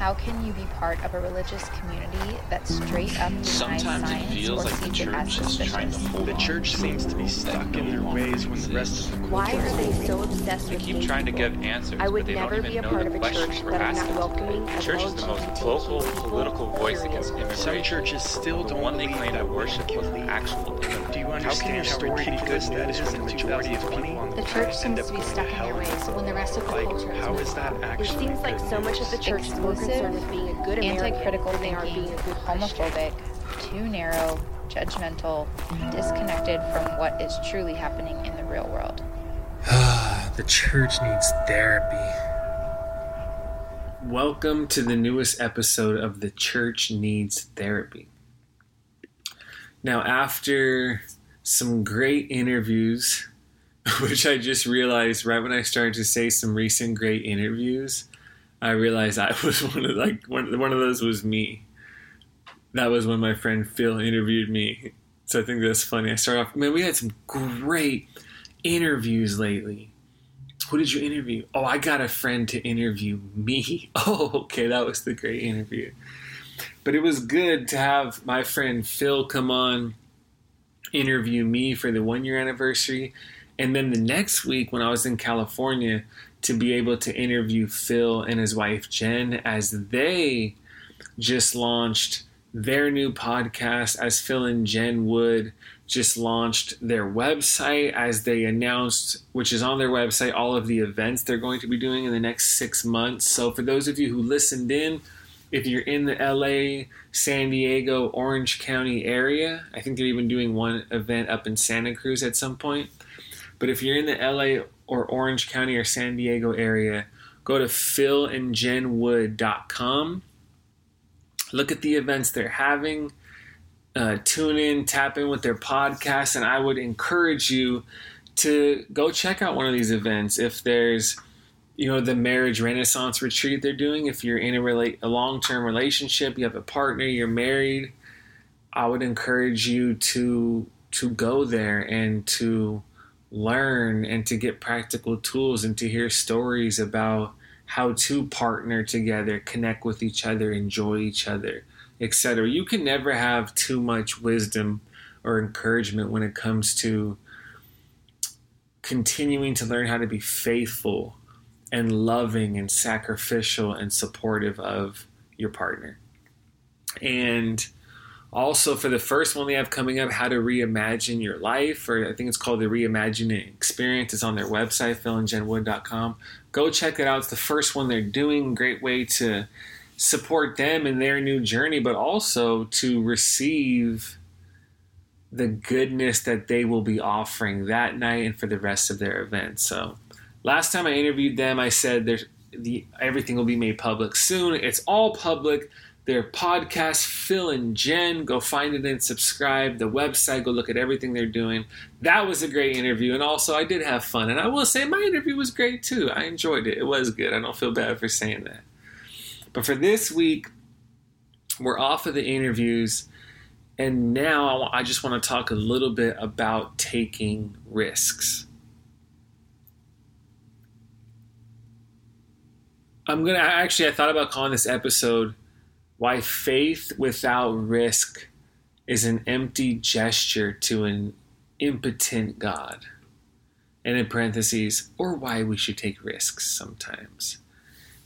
How can you be part of a religious community that straight up denies Sometimes it feels or like the sees it as church is trying to suspicious? hold The church seems to be stuck in their ways when the rest exists. of the Why are they so obsessed They with keep being trying to people? give answers, I would but they never don't even be even a know part the of a questions church we're that is asking. not welcoming The church is the most LGBT vocal political voice against immigration. Some churches still the don't one they believe claim that to worship can was an lead. actual Do you How can understand your how story be ridiculous good that news when when the the majority of people on The the church planet end seems to be stuck in their ways when the rest of the Like, culture is how moving that on. It seems like so much of the news? church is more concerned with being a good Anti-critical they are thinking, being a homophobic, too narrow, judgmental, disconnected from what is truly happening in the real world. the church needs therapy. Welcome to the newest episode of The Church Needs Therapy. Now, after some great interviews, which I just realized right when I started to say some recent great interviews, I realized I was one of like one, one of those was me. That was when my friend Phil interviewed me. So I think that's funny. I started off, man, we had some great interviews lately. Who did you interview? Oh, I got a friend to interview me. Oh, okay, that was the great interview. But it was good to have my friend Phil come on, interview me for the one year anniversary. And then the next week, when I was in California, to be able to interview Phil and his wife Jen as they just launched their new podcast, as Phil and Jen Wood just launched their website, as they announced, which is on their website, all of the events they're going to be doing in the next six months. So, for those of you who listened in, if you're in the LA, San Diego, Orange County area, I think they're even doing one event up in Santa Cruz at some point. But if you're in the LA or Orange County or San Diego area, go to philandjenwood.com. Look at the events they're having. Uh, tune in, tap in with their podcast, and I would encourage you to go check out one of these events. If there's, you know, the marriage renaissance retreat they're doing, if you're in a, rela- a long term relationship, you have a partner, you're married, I would encourage you to to go there and to learn and to get practical tools and to hear stories about how to partner together, connect with each other, enjoy each other, etc. You can never have too much wisdom or encouragement when it comes to continuing to learn how to be faithful and loving and sacrificial and supportive of your partner. And also, for the first one they have coming up, How to Reimagine Your Life, or I think it's called the Reimagining Experience. It's on their website, philandjenwood.com. Go check it out. It's the first one they're doing. Great way to support them in their new journey, but also to receive the goodness that they will be offering that night and for the rest of their event. So, last time I interviewed them, I said there's the everything will be made public soon. It's all public their podcast, Phil and Jen. Go find it and subscribe. The website, go look at everything they're doing. That was a great interview. And also, I did have fun. And I will say, my interview was great too. I enjoyed it. It was good. I don't feel bad for saying that. But for this week, we're off of the interviews. And now I just want to talk a little bit about taking risks. I'm to actually, I thought about calling this episode why faith without risk is an empty gesture to an impotent God. And in parentheses, or why we should take risks sometimes.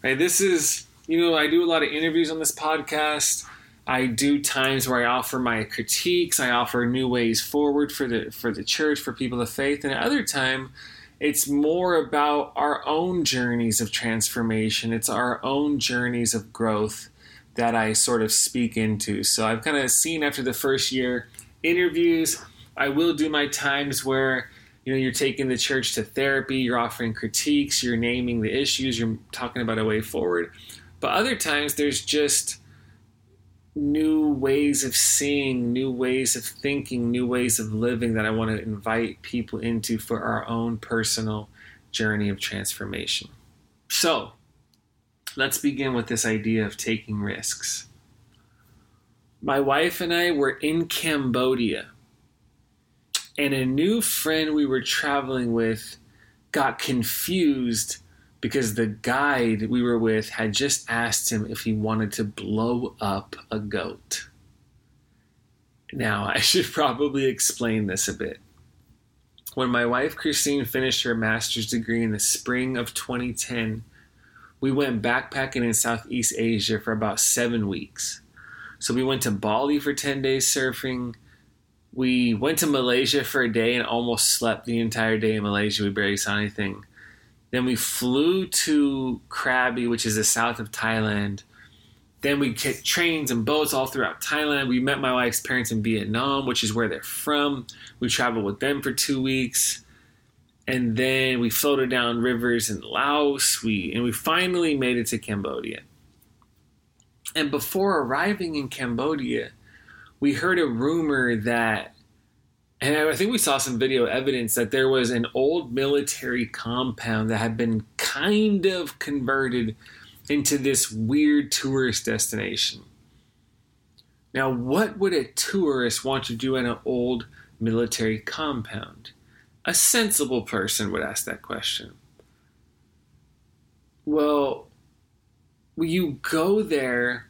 Right? This is, you know, I do a lot of interviews on this podcast. I do times where I offer my critiques, I offer new ways forward for the for the church, for people of faith, and at other time it's more about our own journeys of transformation. It's our own journeys of growth that I sort of speak into. So I've kind of seen after the first year interviews, I will do my times where you know you're taking the church to therapy, you're offering critiques, you're naming the issues, you're talking about a way forward. But other times there's just new ways of seeing, new ways of thinking, new ways of living that I want to invite people into for our own personal journey of transformation. So, let's begin with this idea of taking risks. My wife and I were in Cambodia, and a new friend we were traveling with got confused because the guide we were with had just asked him if he wanted to blow up a goat. Now, I should probably explain this a bit. When my wife Christine finished her master's degree in the spring of 2010, we went backpacking in Southeast Asia for about seven weeks. So we went to Bali for 10 days surfing. We went to Malaysia for a day and almost slept the entire day in Malaysia. We barely saw anything. Then we flew to Krabi, which is the south of Thailand. Then we took trains and boats all throughout Thailand. We met my wife's parents in Vietnam, which is where they're from. We traveled with them for two weeks. And then we floated down rivers in Laos. We and we finally made it to Cambodia. And before arriving in Cambodia, we heard a rumor that and I think we saw some video evidence that there was an old military compound that had been kind of converted into this weird tourist destination. Now, what would a tourist want to do in an old military compound? A sensible person would ask that question. Well, you go there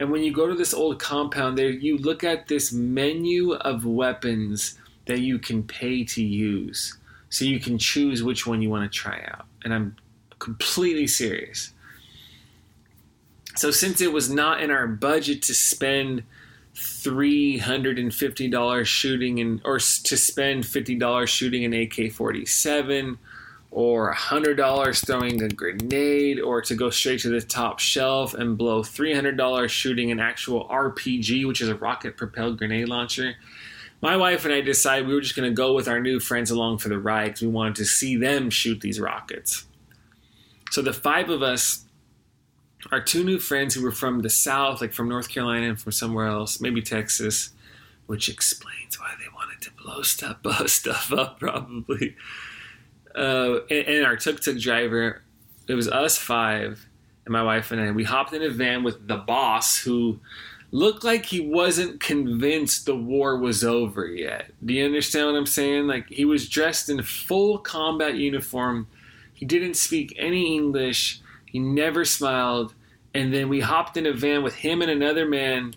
and when you go to this old compound there, you look at this menu of weapons that you can pay to use. So you can choose which one you want to try out. And I'm completely serious. So since it was not in our budget to spend $350 shooting in or to spend $50 shooting an AK-47 or $100 throwing a grenade, or to go straight to the top shelf and blow $300 shooting an actual RPG, which is a rocket propelled grenade launcher. My wife and I decided we were just going to go with our new friends along for the ride because we wanted to see them shoot these rockets. So the five of us, our two new friends who were from the South, like from North Carolina and from somewhere else, maybe Texas, which explains why they wanted to blow stuff, blow stuff up, probably uh, and, and, our tuk tuk driver, it was us five and my wife and I. We hopped in a van with the boss who looked like he wasn't convinced the war was over yet. Do you understand what I'm saying? Like he was dressed in full combat uniform. He didn't speak any English. He never smiled. And then we hopped in a van with him and another man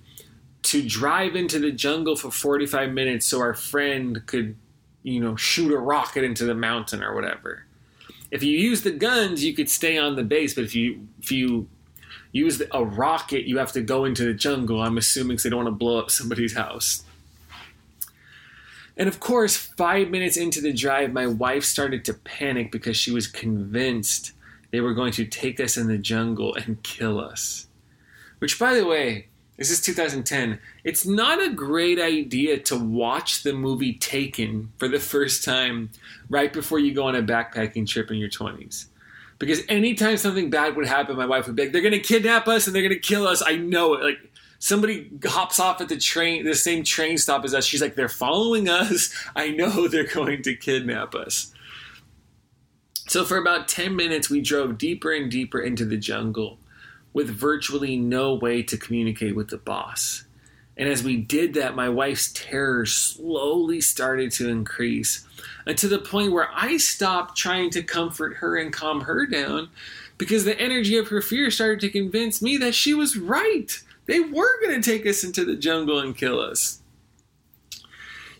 to drive into the jungle for 45 minutes so our friend could you know, shoot a rocket into the mountain or whatever. If you use the guns, you could stay on the base, but if you if you use a rocket, you have to go into the jungle. I'm assuming because they don't want to blow up somebody's house. And of course, five minutes into the drive, my wife started to panic because she was convinced they were going to take us in the jungle and kill us. Which, by the way, this is 2010. It's not a great idea to watch the movie Taken for the first time right before you go on a backpacking trip in your 20s. Because anytime something bad would happen, my wife would be like, they're going to kidnap us and they're going to kill us. I know it. Like, somebody hops off at the train, the same train stop as us. She's like, they're following us. I know they're going to kidnap us. So for about 10 minutes, we drove deeper and deeper into the jungle with virtually no way to communicate with the boss. And as we did that, my wife's terror slowly started to increase and to the point where I stopped trying to comfort her and calm her down because the energy of her fear started to convince me that she was right. They were going to take us into the jungle and kill us.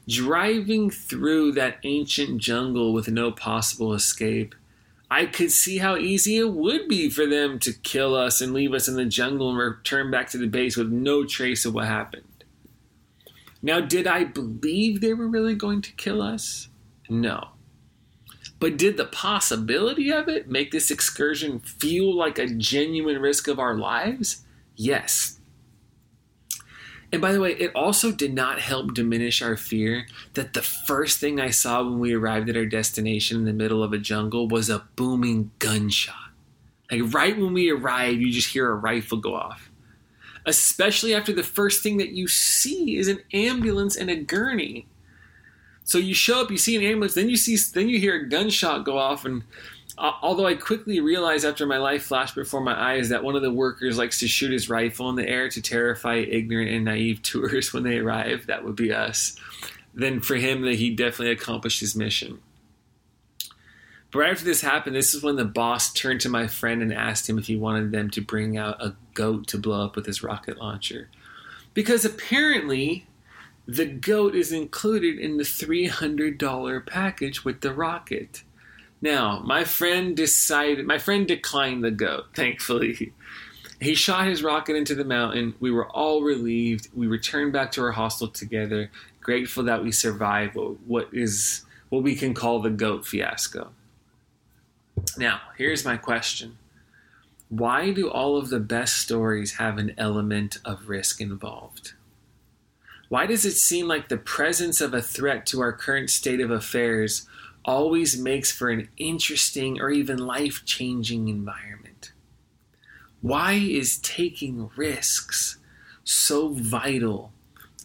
Driving through that ancient jungle with no possible escape I could see how easy it would be for them to kill us and leave us in the jungle and return back to the base with no trace of what happened. Now, did I believe they were really going to kill us? No. But did the possibility of it make this excursion feel like a genuine risk of our lives? Yes. And by the way, it also did not help diminish our fear that the first thing I saw when we arrived at our destination in the middle of a jungle was a booming gunshot. Like right when we arrive, you just hear a rifle go off. Especially after the first thing that you see is an ambulance and a gurney. So you show up, you see an ambulance, then you see, then you hear a gunshot go off, and although I quickly realized after my life flashed before my eyes that one of the workers likes to shoot his rifle in the air to terrify ignorant and naive tourists when they arrive, that would be us. Then for him, that he definitely accomplished his mission. But right after this happened, this is when the boss turned to my friend and asked him if he wanted them to bring out a goat to blow up with his rocket launcher. Because apparently, the goat is included in the $300 package with the rocket. Now, my friend decided, my friend declined the goat, thankfully. He shot his rocket into the mountain. We were all relieved. We returned back to our hostel together, grateful that we survived what is what we can call the goat fiasco. Now, here's my question. Why do all of the best stories have an element of risk involved? Why does it seem like the presence of a threat to our current state of affairs always makes for an interesting or even life changing environment? Why is taking risks so vital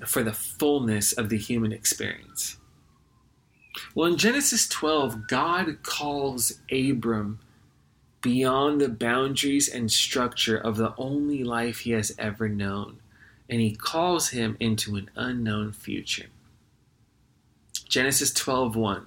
for the fullness of the human experience? Well, in Genesis 12, God calls Abram beyond the boundaries and structure of the only life he has ever known, and he calls him into an unknown future. Genesis 12:1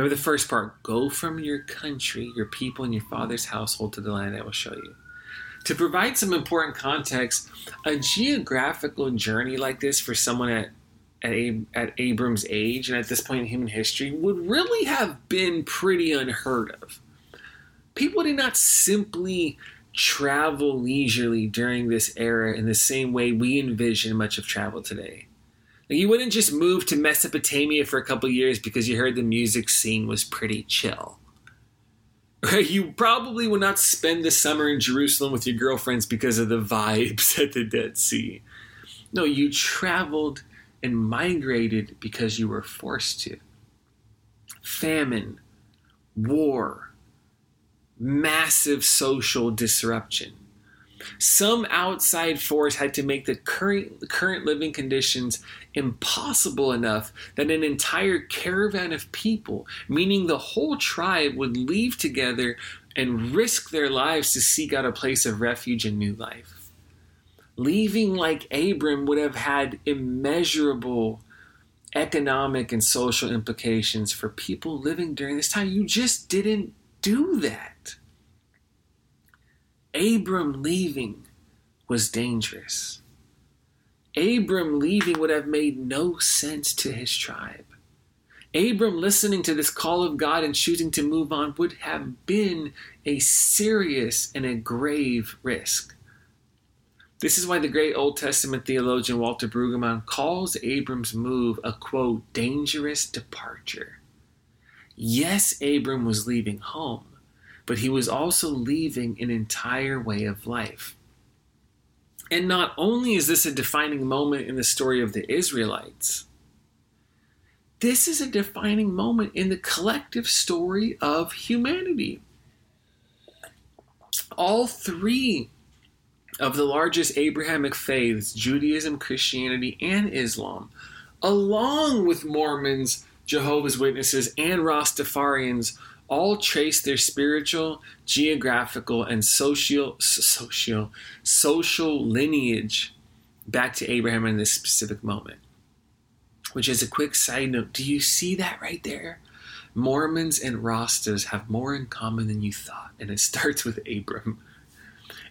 Remember the first part go from your country, your people, and your father's household to the land I will show you. To provide some important context, a geographical journey like this for someone at at, Ab- at Abram's age and at this point in human history would really have been pretty unheard of. People did not simply travel leisurely during this era in the same way we envision much of travel today. Like you wouldn't just move to Mesopotamia for a couple years because you heard the music scene was pretty chill. You probably would not spend the summer in Jerusalem with your girlfriends because of the vibes at the Dead Sea. No, you traveled and migrated because you were forced to. Famine, war, massive social disruption. Some outside force had to make the current, current living conditions impossible enough that an entire caravan of people, meaning the whole tribe, would leave together and risk their lives to seek out a place of refuge and new life leaving like Abram would have had immeasurable economic and social implications for people living during this time. You just didn't do that. Abram leaving was dangerous. Abram leaving would have made no sense to his tribe. Abram listening to this call of God and choosing to move on would have been a serious and a grave risk. This is why the great Old Testament theologian Walter Brueggemann calls Abram's move a quote, dangerous departure. Yes, Abram was leaving home, but he was also leaving an entire way of life. And not only is this a defining moment in the story of the Israelites, this is a defining moment in the collective story of humanity. All three of the largest Abrahamic faiths, Judaism, Christianity, and Islam, along with Mormons, Jehovah's Witnesses, and Rastafarians, all trace their spiritual, geographical, and social, social, social lineage back to Abraham in this specific moment. Which is a quick side note. Do you see that right there? Mormons and Rastas have more in common than you thought, and it starts with Abram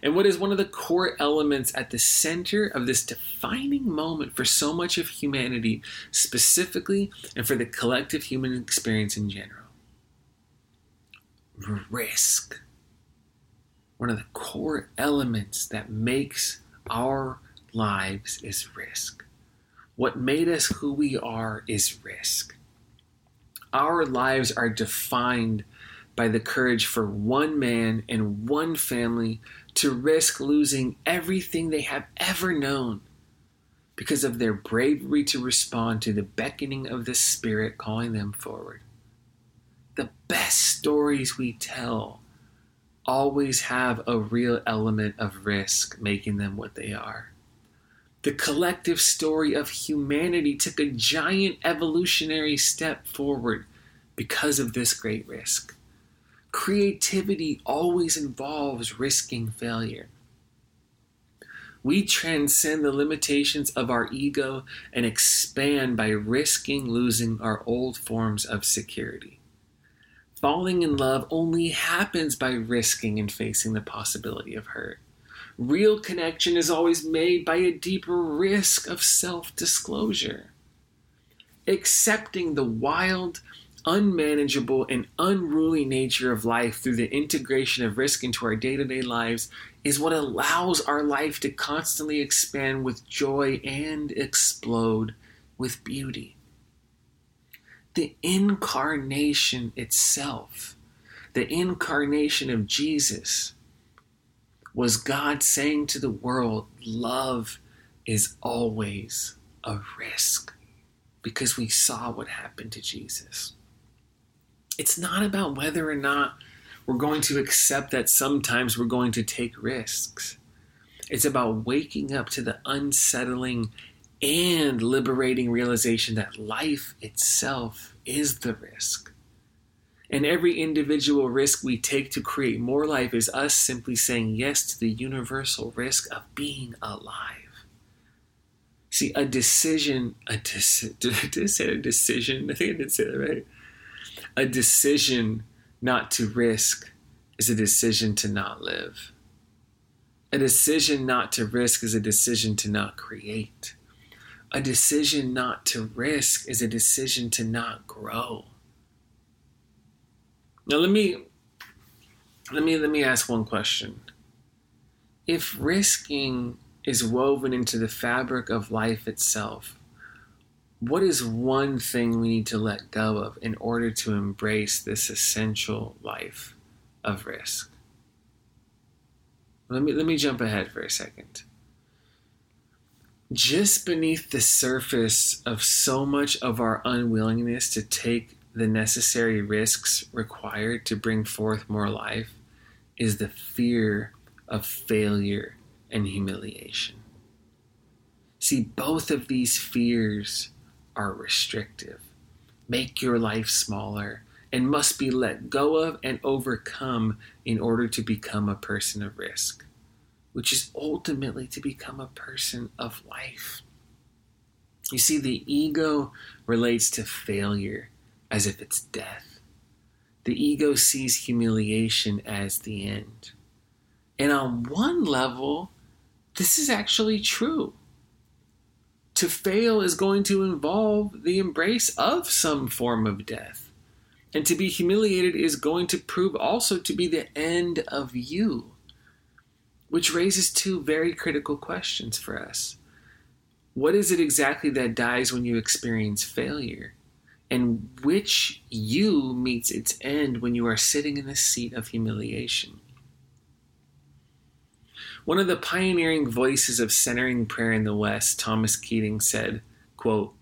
and what is one of the core elements at the center of this defining moment for so much of humanity, specifically, and for the collective human experience in general risk. One of the core elements that makes our lives is risk. What made us who we are is risk. Our lives are defined by the courage for one man and one family to risk losing everything they have ever known because of their bravery to respond to the beckoning of the Spirit calling them forward. The best stories we tell always have a real element of risk making them what they are. The collective story of humanity took a giant evolutionary step forward because of this great risk. Creativity always involves risking failure. We transcend the limitations of our ego and expand by risking losing our old forms of security. Falling in love only happens by risking and facing the possibility of hurt. Real connection is always made by a deeper risk of self disclosure. Accepting the wild, unmanageable, and unruly nature of life through the integration of risk into our day to day lives is what allows our life to constantly expand with joy and explode with beauty. The incarnation itself, the incarnation of Jesus, was God saying to the world, Love is always a risk because we saw what happened to Jesus. It's not about whether or not we're going to accept that sometimes we're going to take risks. It's about waking up to the unsettling and liberating realization that life itself is the risk. And every individual risk we take to create more life is us simply saying yes to the universal risk of being alive. See, a decision, a deci- did I say a decision? I think I did say that right a decision not to risk is a decision to not live. A decision not to risk is a decision to not create. A decision not to risk is a decision to not grow. Now let me let me let me ask one question. If risking is woven into the fabric of life itself, what is one thing we need to let go of in order to embrace this essential life of risk? Let me let me jump ahead for a second. Just beneath the surface of so much of our unwillingness to take the necessary risks required to bring forth more life is the fear of failure and humiliation. See, both of these fears are restrictive, make your life smaller, and must be let go of and overcome in order to become a person of risk, which is ultimately to become a person of life. You see, the ego relates to failure as if it's death. The ego sees humiliation as the end. And on one level, this is actually true to fail is going to involve the embrace of some form of death. And to be humiliated is going to prove also to be the end of you. Which raises two very critical questions for us. What is it exactly that dies when you experience failure? And which you meets its end when you are sitting in the seat of humiliation? One of the pioneering voices of centering prayer in the West, Thomas Keating, said, quote,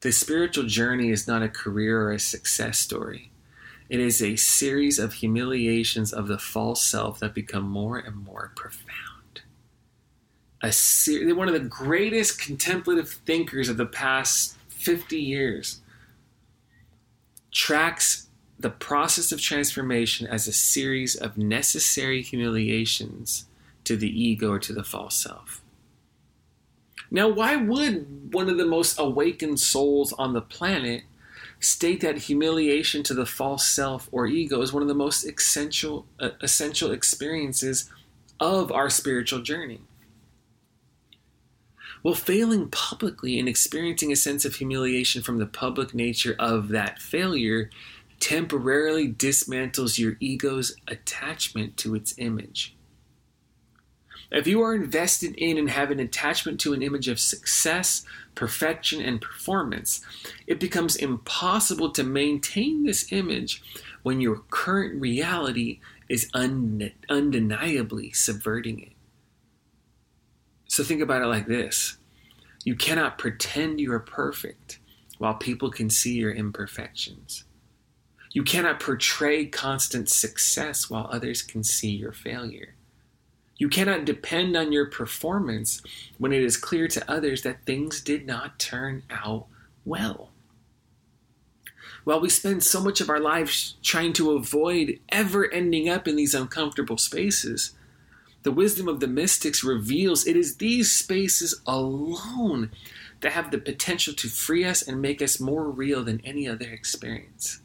The spiritual journey is not a career or a success story. It is a series of humiliations of the false self that become more and more profound. A ser- one of the greatest contemplative thinkers of the past 50 years tracks the process of transformation as a series of necessary humiliations to the ego or to the false self. Now, why would one of the most awakened souls on the planet state that humiliation to the false self or ego is one of the most essential, uh, essential experiences of our spiritual journey? Well, failing publicly and experiencing a sense of humiliation from the public nature of that failure temporarily dismantles your ego's attachment to its image. If you are invested in and have an attachment to an image of success, perfection, and performance, it becomes impossible to maintain this image when your current reality is undeniably subverting it. So think about it like this you cannot pretend you are perfect while people can see your imperfections. You cannot portray constant success while others can see your failure. You cannot depend on your performance when it is clear to others that things did not turn out well. While we spend so much of our lives trying to avoid ever ending up in these uncomfortable spaces, the wisdom of the mystics reveals it is these spaces alone that have the potential to free us and make us more real than any other experience.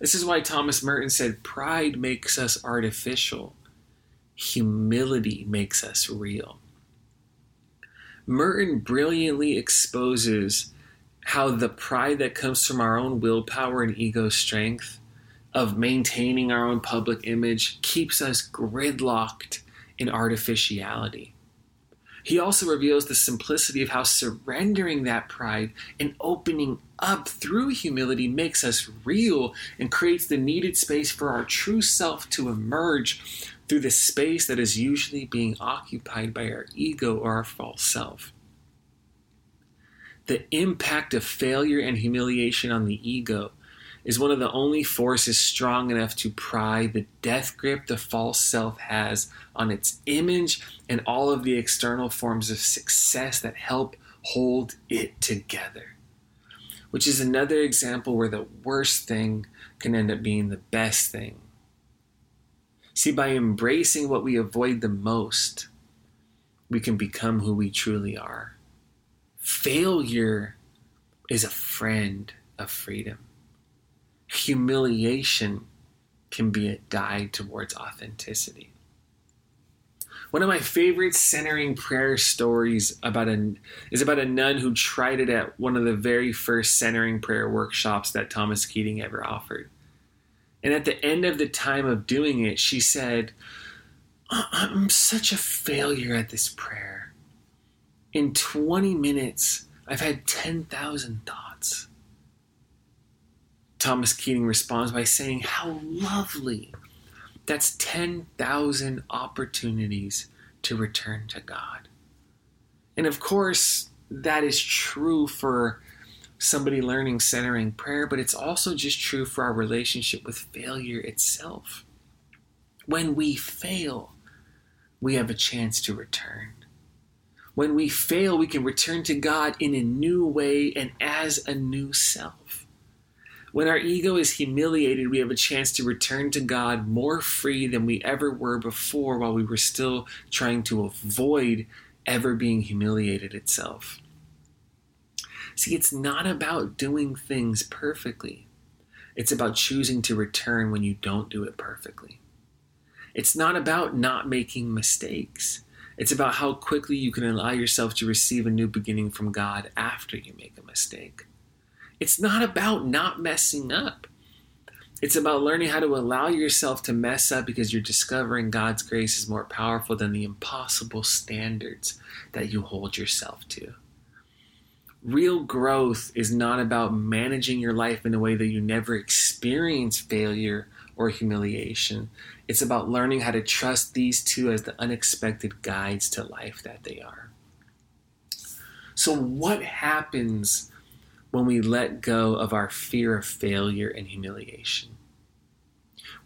This is why Thomas Merton said pride makes us artificial, humility makes us real. Merton brilliantly exposes how the pride that comes from our own willpower and ego strength of maintaining our own public image keeps us gridlocked in artificiality. He also reveals the simplicity of how surrendering that pride and opening up through humility makes us real and creates the needed space for our true self to emerge through the space that is usually being occupied by our ego or our false self. The impact of failure and humiliation on the ego is one of the only forces strong enough to pry the death grip the false self has on its image and all of the external forms of success that help hold it together. Which is another example where the worst thing can end up being the best thing. See, by embracing what we avoid the most, we can become who we truly are. Failure is a friend of freedom humiliation can be a guide towards authenticity. One of my favorite centering prayer stories about a, is about a nun who tried it at one of the very first centering prayer workshops that Thomas Keating ever offered. And at the end of the time of doing it, she said, I'm such a failure at this prayer. In 20 minutes, I've had 10,000 thoughts. Thomas Keating responds by saying, How lovely! That's 10,000 opportunities to return to God. And of course, that is true for somebody learning centering prayer, but it's also just true for our relationship with failure itself. When we fail, we have a chance to return. When we fail, we can return to God in a new way and as a new self. When our ego is humiliated, we have a chance to return to God more free than we ever were before while we were still trying to avoid ever being humiliated itself. See, it's not about doing things perfectly. It's about choosing to return when you don't do it perfectly. It's not about not making mistakes. It's about how quickly you can allow yourself to receive a new beginning from God after you make a mistake. It's not about not messing up. It's about learning how to allow yourself to mess up because you're discovering God's grace is more powerful than the impossible standards that you hold yourself to. Real growth is not about managing your life in a way that you never experience failure or humiliation. It's about learning how to trust these two as the unexpected guides to life that they are. So, what happens when we let go of our fear of failure and humiliation.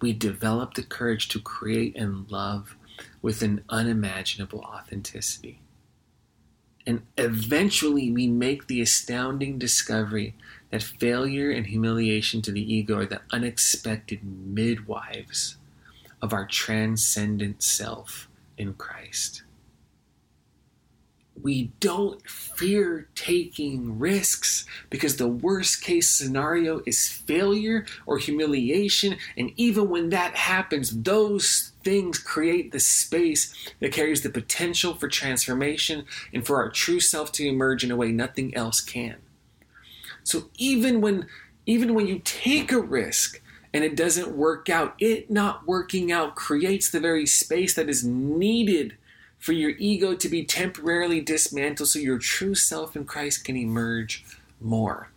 We develop the courage to create and love with an unimaginable authenticity. And eventually, we make the astounding discovery that failure and humiliation to the ego are the unexpected midwives of our transcendent self in Christ we don't fear taking risks because the worst case scenario is failure or humiliation. And even when that happens, those things create the space that carries the potential for transformation and for our true self to emerge in a way nothing else can. So even when even when you take a risk and it doesn't work out, it not working out creates the very space that is needed for your ego to be temporarily dismantled so your true self in Christ can emerge more.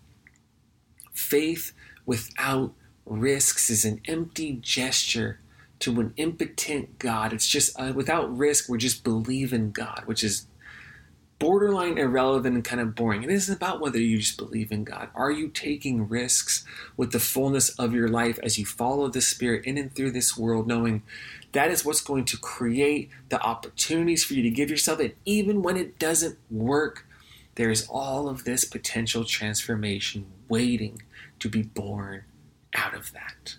Faith without risks is an empty gesture to an impotent God. It's just uh, without risk, we're just believing God, which is borderline irrelevant and kind of boring. It isn't about whether you just believe in God. Are you taking risks with the fullness of your life as you follow the Spirit in and through this world, knowing that is what's going to create the opportunities for you to give yourself, and even when it doesn't work, there is all of this potential transformation waiting to be born out of that.